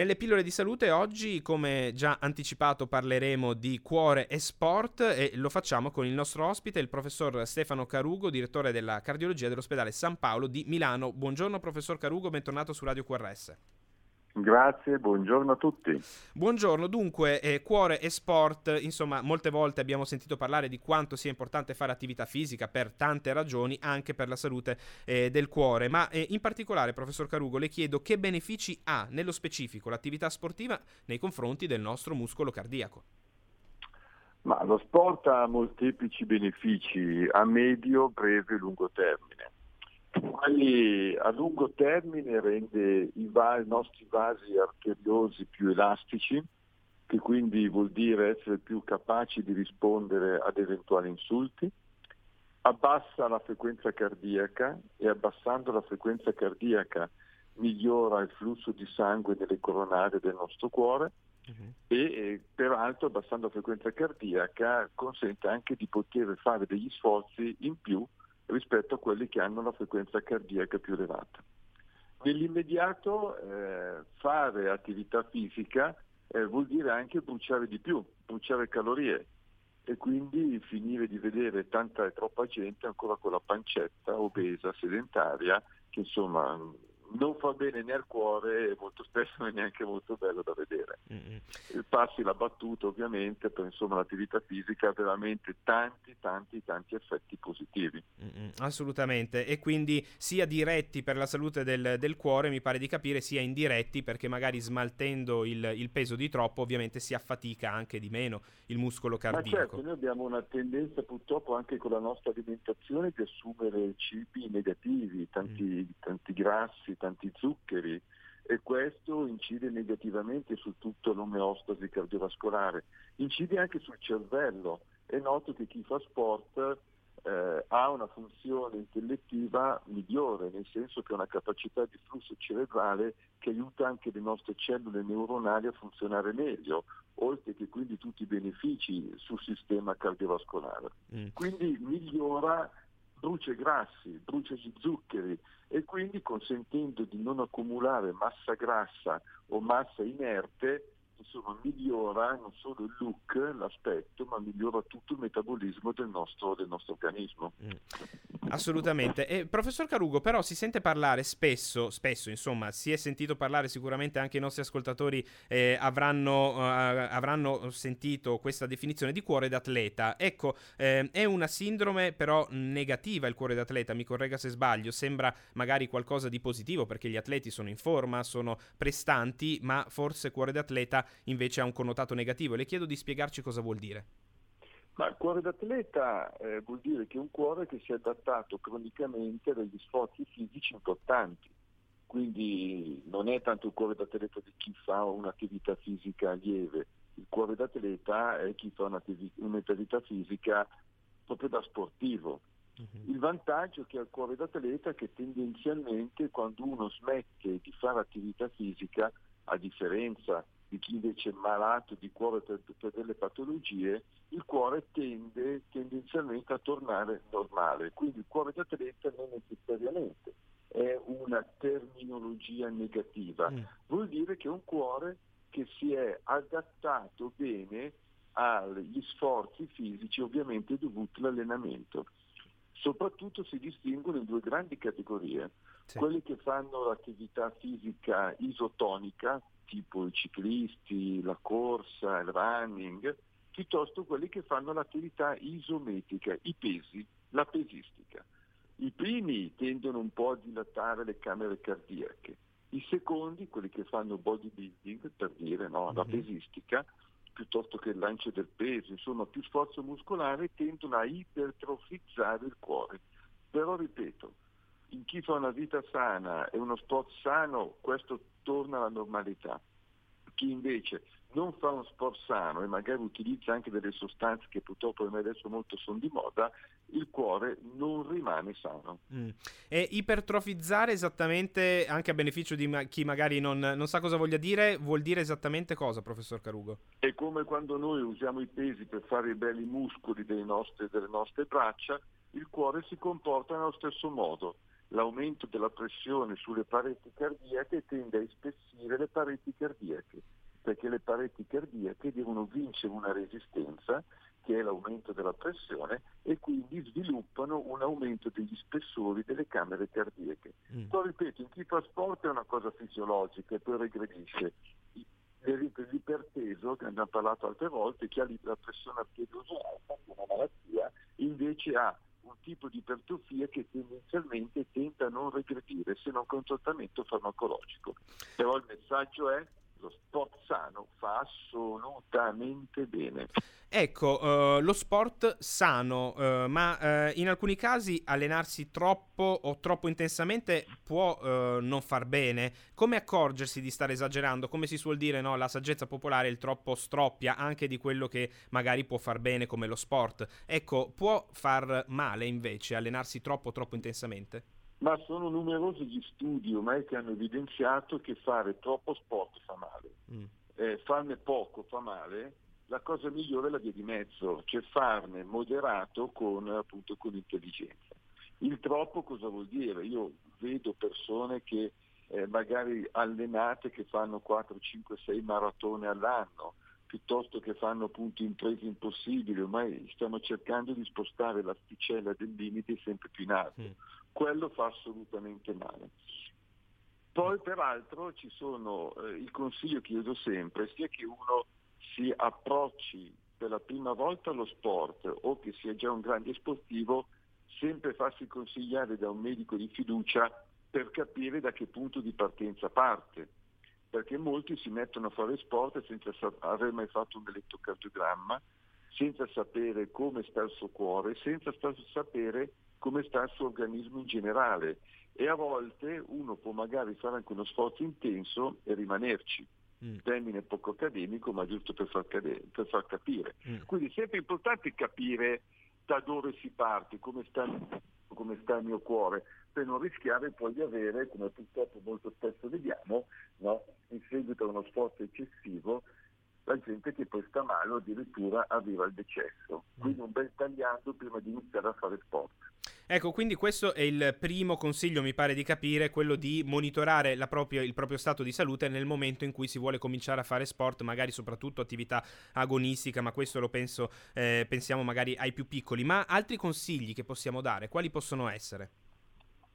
nelle pillole di salute oggi, come già anticipato, parleremo di cuore e sport e lo facciamo con il nostro ospite, il professor Stefano Carugo, direttore della cardiologia dell'ospedale San Paolo di Milano. Buongiorno professor Carugo, bentornato su Radio QRS. Grazie, buongiorno a tutti. Buongiorno, dunque eh, cuore e sport, insomma molte volte abbiamo sentito parlare di quanto sia importante fare attività fisica per tante ragioni, anche per la salute eh, del cuore, ma eh, in particolare professor Carugo le chiedo che benefici ha nello specifico l'attività sportiva nei confronti del nostro muscolo cardiaco. Ma lo sport ha molteplici benefici a medio, breve e lungo termine quali a lungo termine rende i, va- i nostri vasi arteriosi più elastici, che quindi vuol dire essere più capaci di rispondere ad eventuali insulti, abbassa la frequenza cardiaca e abbassando la frequenza cardiaca migliora il flusso di sangue nelle coronarie del nostro cuore uh-huh. e, e peraltro abbassando la frequenza cardiaca consente anche di poter fare degli sforzi in più rispetto a quelli che hanno la frequenza cardiaca più elevata. Nell'immediato eh, fare attività fisica eh, vuol dire anche bruciare di più, bruciare calorie e quindi finire di vedere tanta e troppa gente ancora con la pancetta obesa, sedentaria, che insomma non fa bene né al cuore e molto spesso non è neanche molto bello da vedere. Mm-hmm. Passi la battuta ovviamente, però insomma l'attività fisica ha veramente tanti, tanti, tanti effetti positivi. Mm-hmm. Assolutamente, e quindi sia diretti per la salute del, del, cuore, mi pare di capire, sia indiretti perché magari smaltendo il, il, peso di troppo ovviamente si affatica anche di meno il muscolo cardiaco. Ma certo, noi abbiamo una tendenza purtroppo anche con la nostra alimentazione di assumere cibi negativi, tanti, mm. tanti grassi, tanti zuccheri e questo incide negativamente su tutta l'omeostasi cardiovascolare, incide anche sul cervello. È noto che chi fa sport eh, ha una funzione intellettiva migliore, nel senso che ha una capacità di flusso cerebrale che aiuta anche le nostre cellule neuronali a funzionare meglio, oltre che quindi tutti i benefici sul sistema cardiovascolare. Mm. Quindi migliora brucia grassi, brucia gli zuccheri e quindi consentendo di non accumulare massa grassa o massa inerte insomma, migliora non solo il look, l'aspetto, ma migliora tutto il metabolismo del nostro, del nostro organismo. Mm. Assolutamente. E, professor Carugo, però si sente parlare spesso, spesso, insomma, si è sentito parlare sicuramente anche i nostri ascoltatori eh, avranno, uh, avranno, sentito questa definizione di cuore d'atleta. Ecco, eh, è una sindrome però negativa il cuore d'atleta, mi corregga se sbaglio, sembra magari qualcosa di positivo perché gli atleti sono in forma, sono prestanti, ma forse cuore d'atleta invece ha un connotato negativo. Le chiedo di spiegarci cosa vuol dire. Ma il cuore d'atleta eh, vuol dire che è un cuore che si è adattato cronicamente a degli sforzi fisici importanti. Quindi non è tanto il cuore d'atleta di chi fa un'attività fisica lieve, il cuore d'atleta è chi fa un'attività fisica proprio da sportivo. Uh-huh. Il vantaggio che ha il cuore d'atleta è che tendenzialmente quando uno smette di fare attività fisica, a differenza di chi invece è malato di cuore per, per delle patologie, il cuore tende tendenzialmente a tornare normale. Quindi il cuore d'atleta non necessariamente è una terminologia negativa, mm. vuol dire che è un cuore che si è adattato bene agli sforzi fisici ovviamente dovuti all'allenamento. Soprattutto si distinguono in due grandi categorie, sì. quelli che fanno l'attività fisica isotonica, tipo i ciclisti, la corsa, il running, piuttosto quelli che fanno l'attività isometrica, i pesi, la pesistica. I primi tendono un po' a dilatare le camere cardiache, i secondi, quelli che fanno bodybuilding, per dire no, la mhm. pesistica, piuttosto che il lancio del peso, insomma più sforzo muscolare, tendono a ipertrofizzare il cuore. Però ripeto, in chi fa una vita sana e uno sport sano, questo torna alla normalità. Chi invece non fa uno sport sano e magari utilizza anche delle sostanze che purtroppo adesso molto sono di moda, il cuore non rimane sano. Mm. E ipertrofizzare esattamente, anche a beneficio di ma- chi magari non, non, sa cosa voglia dire, vuol dire esattamente cosa, professor Carugo? È come quando noi usiamo i pesi per fare i belli muscoli nostre, delle nostre braccia, il cuore si comporta nello stesso modo l'aumento della pressione sulle pareti cardiache tende a ispessire le pareti cardiache, perché le pareti cardiache devono vincere una resistenza che è l'aumento della pressione e quindi sviluppano un aumento degli spessori delle camere cardiache. Mm. Poi ripeto, in chi fa sport è una cosa fisiologica e poi regredisce. L'iperteso, che abbiamo parlato altre volte, chi ha la pressione arteriosa alta, una malattia, invece ha un tipo di ipertrofia che tendenzialmente tende a non regredire se non con trattamento farmacologico. Però il messaggio è lo sport sano fa assolutamente bene. Ecco, uh, lo sport sano, uh, ma uh, in alcuni casi allenarsi troppo o troppo intensamente può non far bene. Come accorgersi di stare esagerando? Come si suol dire, no? la saggezza popolare il troppo stroppia anche di quello che magari può far bene come lo sport. Ecco, può far male invece allenarsi troppo troppo intensamente? Ma sono numerosi gli studi ormai che hanno evidenziato che fare troppo sport fa male, mm. eh, farne poco fa male, la cosa migliore è la via di mezzo, cioè farne moderato con, appunto, con intelligenza. Il troppo cosa vuol dire? Io vedo persone che eh, magari allenate che fanno 4, 5, 6 maratone all'anno, piuttosto che fanno appunto imprese impossibili, ormai stiamo cercando di spostare l'asticella del limite sempre più in alto. Mm. Quello fa assolutamente male. Poi peraltro ci sono, eh, il consiglio che io do sempre, sia che uno si approcci per la prima volta allo sport o che sia già un grande sportivo, sempre farsi consigliare da un medico di fiducia per capire da che punto di partenza parte perché molti si mettono a fare sport senza aver mai fatto un elettrocardiogramma, senza sapere come sta il suo cuore, senza sapere come sta il suo organismo in generale e a volte uno può magari fare anche uno sforzo intenso e rimanerci. Mm. Termine poco accademico, ma giusto per far, cade- per far capire. Mm. Quindi è sempre importante capire da dove si parte, come sta, come sta il mio cuore, per non rischiare poi di avere, come purtroppo molto spesso vediamo, no, in seguito a uno sforzo eccessivo, la gente che poi sta male o addirittura arriva al decesso. Mm. Quindi un bel tagliando prima di iniziare a fare sport. Ecco, quindi questo è il primo consiglio, mi pare di capire, quello di monitorare propria, il proprio stato di salute nel momento in cui si vuole cominciare a fare sport, magari soprattutto attività agonistica, ma questo lo penso, eh, pensiamo magari ai più piccoli. Ma altri consigli che possiamo dare, quali possono essere?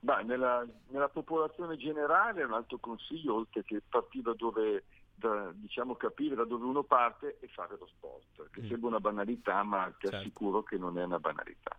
Beh, nella, nella, popolazione generale un altro consiglio, oltre che partire da dove, da, diciamo capire da dove uno parte, è fare lo sport, che mm. sembra una banalità, ma ti certo. assicuro che non è una banalità.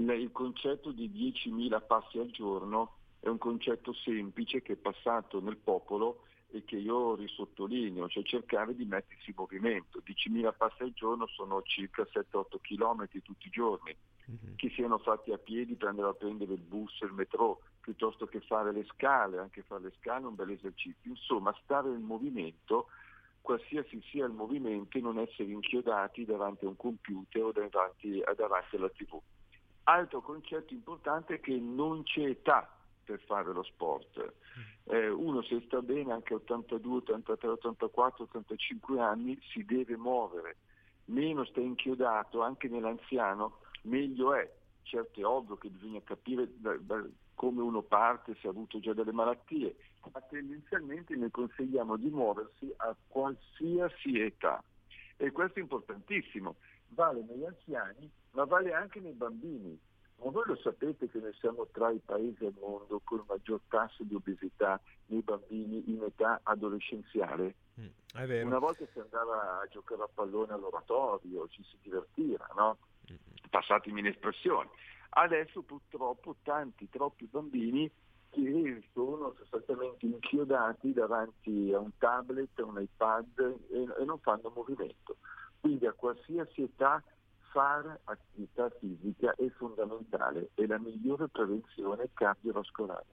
Il, concetto di 10.000 passi al giorno è un concetto semplice che è passato nel popolo e che io risottolineo, cioè cercare di mettersi in movimento. 10.000 passi al giorno sono circa 7-8 km tutti i giorni, mm-hmm. che siano fatti a piedi per andare a prendere il bus, il metro, piuttosto che fare le scale, anche fare le scale è un bel esercizio. Insomma, stare in movimento, qualsiasi sia il movimento, e non essere inchiodati davanti a un computer o davanti, davanti alla tv. Altro concetto importante è che non c'è età per fare lo sport. Eh, uno se sta bene anche a 82, 83, 84, 85 anni si deve muovere, meno sta inchiodato anche nell'anziano, meglio è. Certo è ovvio che bisogna capire da, da come uno parte, se ha avuto già delle malattie, ma tendenzialmente ne consigliamo di muoversi a qualsiasi età. E questo è importantissimo, vale negli anziani, ma vale anche nei bambini. Ma voi lo sapete che noi siamo tra i paesi al mondo con il maggior tasso di obesità nei bambini in età adolescenziale? Mm, Una volta si andava a giocare a pallone all'oratorio, ci si divertiva, no? Passatemi l'espressione. Adesso purtroppo tanti, troppi bambini che sono sostanzialmente inchiodati davanti a un tablet, a un iPad e, e non fanno movimento. Quindi a qualsiasi età fare attività fisica è fondamentale, è la migliore prevenzione cardiovascolare.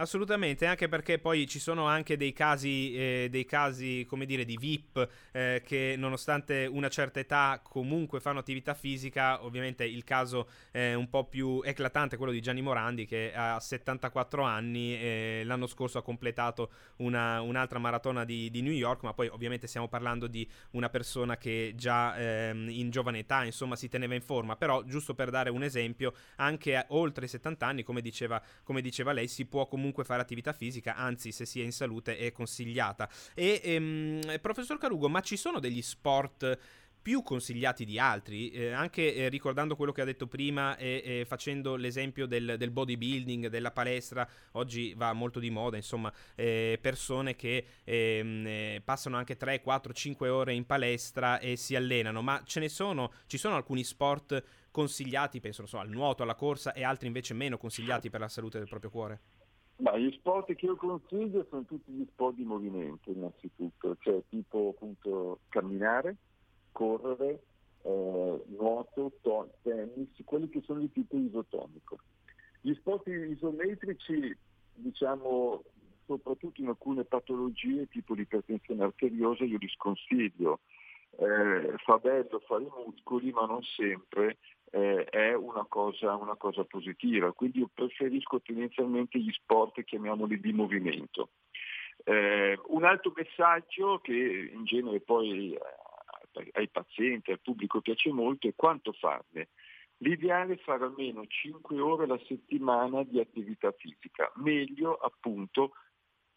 Assolutamente, anche perché poi ci sono anche dei casi, eh, dei casi come dire, di VIP eh, che nonostante una certa età comunque fanno attività fisica, ovviamente il caso è un po' più eclatante, quello di Gianni Morandi che ha 74 anni e l'anno scorso ha completato una, un'altra maratona di, di, New York, ma poi ovviamente stiamo parlando di una persona che già ehm, in giovane età insomma si teneva in forma, però giusto per dare un esempio, anche oltre i 70 anni, come diceva, come diceva lei, si può comunque fare attività fisica, anzi se si è in salute è consigliata. E ehm, professor Carugo, ma ci sono degli sport più consigliati di altri, eh, anche eh, ricordando quello che ha detto prima e, e facendo l'esempio del, del, bodybuilding, della palestra, oggi va molto di moda, insomma, eh, persone che ehm, eh, passano anche 3, 4, 5 ore in palestra e si allenano, ma ce ne sono, ci sono alcuni sport consigliati, penso so, al nuoto, alla corsa e altri invece meno consigliati per la salute del proprio cuore? Ma gli sport che io consiglio sono tutti gli sport di movimento innanzitutto, cioè tipo appunto camminare, correre, eh, nuoto, to- tennis, quelli che sono di tipo isotonico. Gli sport isometrici, diciamo, soprattutto in alcune patologie tipo l'ipertensione arteriosa, io li sconsiglio. Eh, fa bello fare i muscoli, ma non sempre eh, è una cosa, una cosa, positiva. Quindi io preferisco tendenzialmente gli sport, chiamiamoli di movimento. Eh, un altro messaggio che in genere poi ai pazienti, al pubblico piace molto è quanto farne. L'ideale è fare almeno 5 ore alla settimana di attività fisica, meglio appunto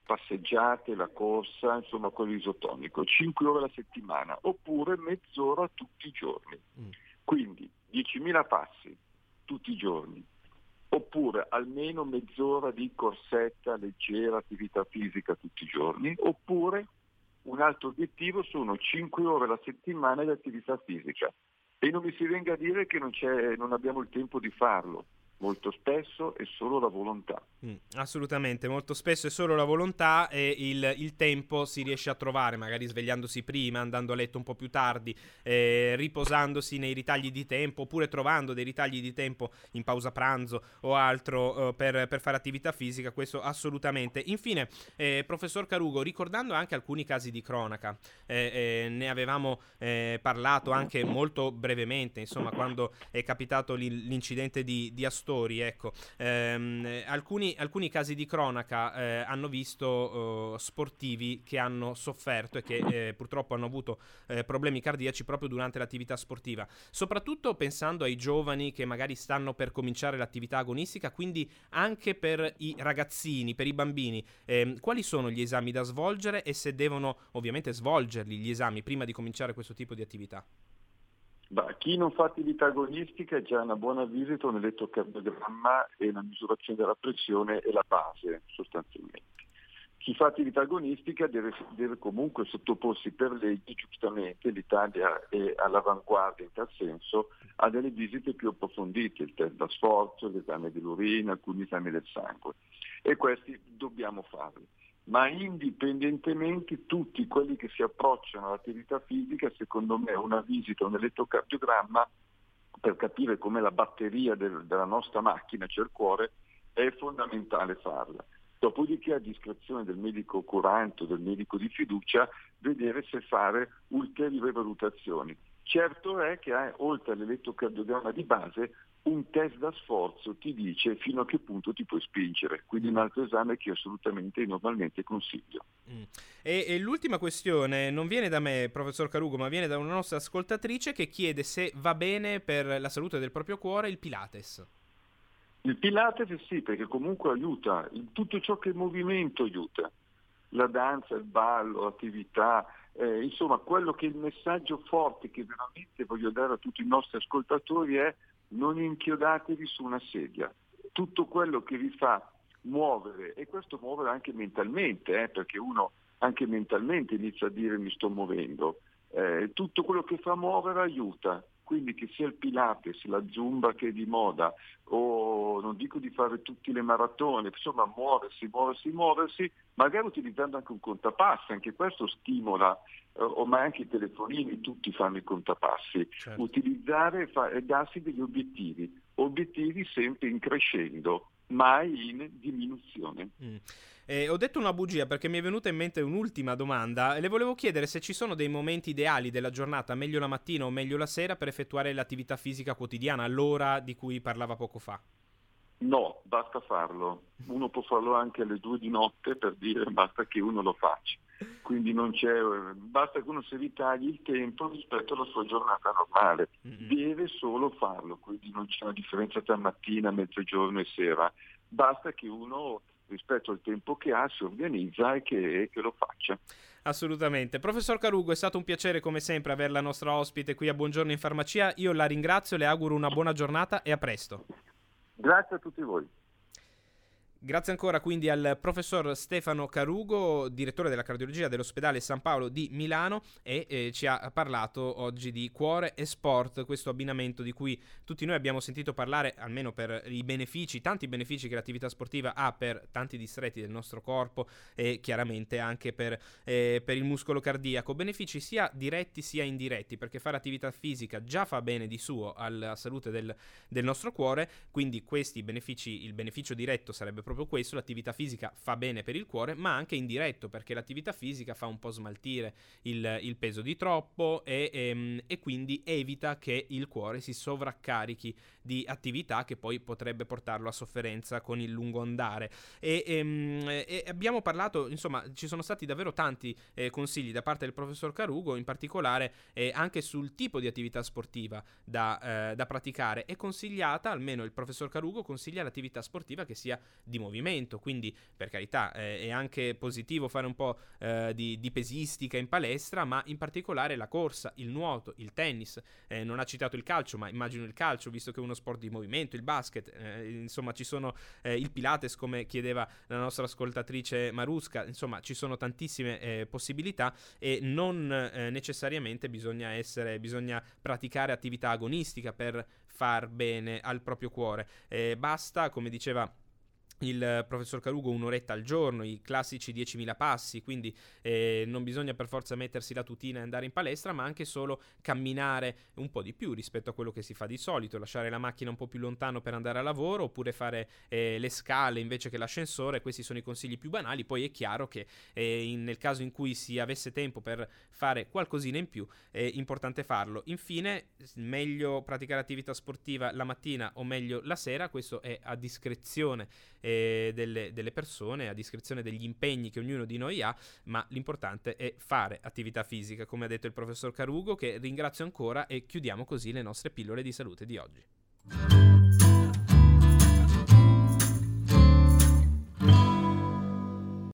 passeggiate, la corsa, insomma quello isotonico, 5 ore alla settimana oppure mezz'ora tutti i giorni. Mm. Quindi 10.000 passi tutti i giorni, oppure almeno mezz'ora di corsetta, leggera attività fisica tutti i giorni, oppure un altro obiettivo sono 5 ore alla settimana di attività fisica. E non mi si venga a dire che non, non abbiamo il tempo di farlo molto spesso è solo la volontà. Mm, assolutamente, molto spesso è solo la volontà e il, il, tempo si riesce a trovare, magari svegliandosi prima, andando a letto un po' più tardi, eh, riposandosi nei ritagli di tempo, oppure trovando dei ritagli di tempo in pausa pranzo o altro eh, per, per, fare attività fisica, questo assolutamente. Infine, eh, professor Carugo, ricordando anche alcuni casi di cronaca, eh, eh, ne avevamo eh, parlato anche molto brevemente, insomma, quando è capitato l'incidente di, di Astor pastori, ecco. Ehm, alcuni, alcuni, casi di cronaca eh, hanno visto eh, sportivi che hanno sofferto e che eh, purtroppo hanno avuto eh, problemi cardiaci proprio durante l'attività sportiva, soprattutto pensando ai giovani che magari stanno per cominciare l'attività agonistica, quindi anche per i ragazzini, per i bambini. Ehm, quali sono gli esami da svolgere e se devono ovviamente svolgerli gli esami prima di cominciare questo tipo di attività? Bah, chi non fa attività agonistica è già una buona visita, un elettrocardiogramma e una misurazione della pressione è la base sostanzialmente. Chi fa attività agonistica deve, deve comunque sottoporsi per legge, giustamente l'Italia è all'avanguardia in tal senso, a delle visite più approfondite, il test da sforzo, l'esame dell'urina, alcuni esami del sangue e questi dobbiamo farli ma indipendentemente tutti quelli che si approcciano all'attività fisica, secondo me una visita, un elettrocardiogramma per capire com'è la batteria del, della nostra macchina, cioè il cuore, è fondamentale farla. Dopodiché a discrezione del medico curante o del medico di fiducia vedere se fare ulteriori valutazioni. Certo è che eh, oltre all'elettrocardiogramma di base un test da sforzo ti dice fino a che punto ti puoi spingere, quindi un altro esame che io assolutamente e normalmente consiglio. Mm. E, e, l'ultima questione non viene da me, professor Carugo, ma viene da una nostra ascoltatrice che chiede se va bene per la salute del proprio cuore il Pilates. Il Pilates sì, perché comunque aiuta, tutto ciò che è movimento aiuta, la danza, il ballo, l'attività, eh, insomma quello che è il messaggio forte che veramente voglio dare a tutti i nostri ascoltatori è non inchiodatevi su una sedia. Tutto quello che vi fa muovere, e questo muovere anche mentalmente, eh, perché uno anche mentalmente inizia a dire mi sto muovendo, eh, tutto quello che fa muovere aiuta, quindi che sia il Pilates, la Zumba che è di moda, o non dico di fare tutte le maratone, insomma muoversi, muoversi, muoversi, magari utilizzando anche un contapassi, anche questo stimola, eh, ormai anche i telefonini tutti fanno i contapassi, certo. utilizzare e, e darsi degli obiettivi, obiettivi sempre in crescendo, mai in diminuzione. Mm. Eh, ho detto una bugia perché mi è venuta in mente un'ultima domanda le volevo chiedere se ci sono dei momenti ideali della giornata, meglio la mattina o meglio la sera, per effettuare l'attività fisica quotidiana, l'ora di cui parlava poco fa. No, basta farlo. Uno può farlo anche alle due di notte per dire basta che uno lo faccia. Quindi non c'è, basta che uno si ritagli il tempo rispetto alla sua giornata normale. Mm-hmm. Deve solo farlo, quindi non c'è una differenza tra mattina, mezzogiorno e sera. Basta che uno rispetto al tempo che ha si organizza e che, che lo faccia. Assolutamente. Professor Carugo, è stato un piacere come sempre avere la nostra ospite qui a Buongiorno in Farmacia. Io la ringrazio, le auguro una buona giornata e a presto. Grazie a tutti voi. Grazie ancora quindi al professor Stefano Carugo, direttore della cardiologia dell'ospedale San Paolo di Milano e eh, ci ha parlato oggi di cuore e sport, questo abbinamento di cui tutti noi abbiamo sentito parlare, almeno per i benefici, tanti benefici che l'attività sportiva ha per tanti distretti del nostro corpo e chiaramente anche per, eh, per il muscolo cardiaco, benefici sia diretti sia indiretti, perché fare attività fisica già fa bene di suo alla salute del, del nostro cuore, quindi questi benefici, il beneficio diretto sarebbe proprio proprio questo, l'attività fisica fa bene per il cuore, ma anche indiretto, perché l'attività fisica fa un po' smaltire il, il peso di troppo e, e, ehm, e, quindi evita che il cuore si sovraccarichi di attività che poi potrebbe portarlo a sofferenza con il lungo andare. E, ehm, e abbiamo parlato, insomma, ci sono stati davvero tanti eh, consigli da parte del professor Carugo, in particolare eh, anche sul tipo di attività sportiva da, eh, da praticare. È consigliata, almeno il professor Carugo consiglia l'attività sportiva che sia di movimento, quindi per carità eh, è anche positivo fare un po' eh, di, di, pesistica in palestra, ma in particolare la corsa, il nuoto, il tennis, eh, non ha citato il calcio, ma immagino il calcio, visto che è uno sport di movimento, il basket, eh, insomma ci sono eh, il Pilates come chiedeva la nostra ascoltatrice Marusca, insomma ci sono tantissime eh, possibilità e non necessariamente bisogna essere, bisogna praticare attività agonistica per far bene al proprio cuore. basta, come diceva il professor Carugo un'oretta al giorno, i classici 10.000 passi, quindi eh, non bisogna per forza mettersi la tutina e andare in palestra, ma anche solo camminare un po' di più rispetto a quello che si fa di solito, lasciare la macchina un po' più lontano per andare a lavoro oppure fare eh, le scale invece che l'ascensore, questi sono i consigli più banali, poi è chiaro che eh, in, nel caso in cui si avesse tempo per fare qualcosina in più è importante farlo. Infine, meglio praticare attività sportiva la mattina o meglio la sera, questo è a discrezione eh, delle, delle, persone, a discrezione degli impegni che ognuno di noi ha, ma l'importante è fare attività fisica, come ha detto il professor Carugo, che ringrazio ancora e chiudiamo così le nostre pillole di salute di oggi.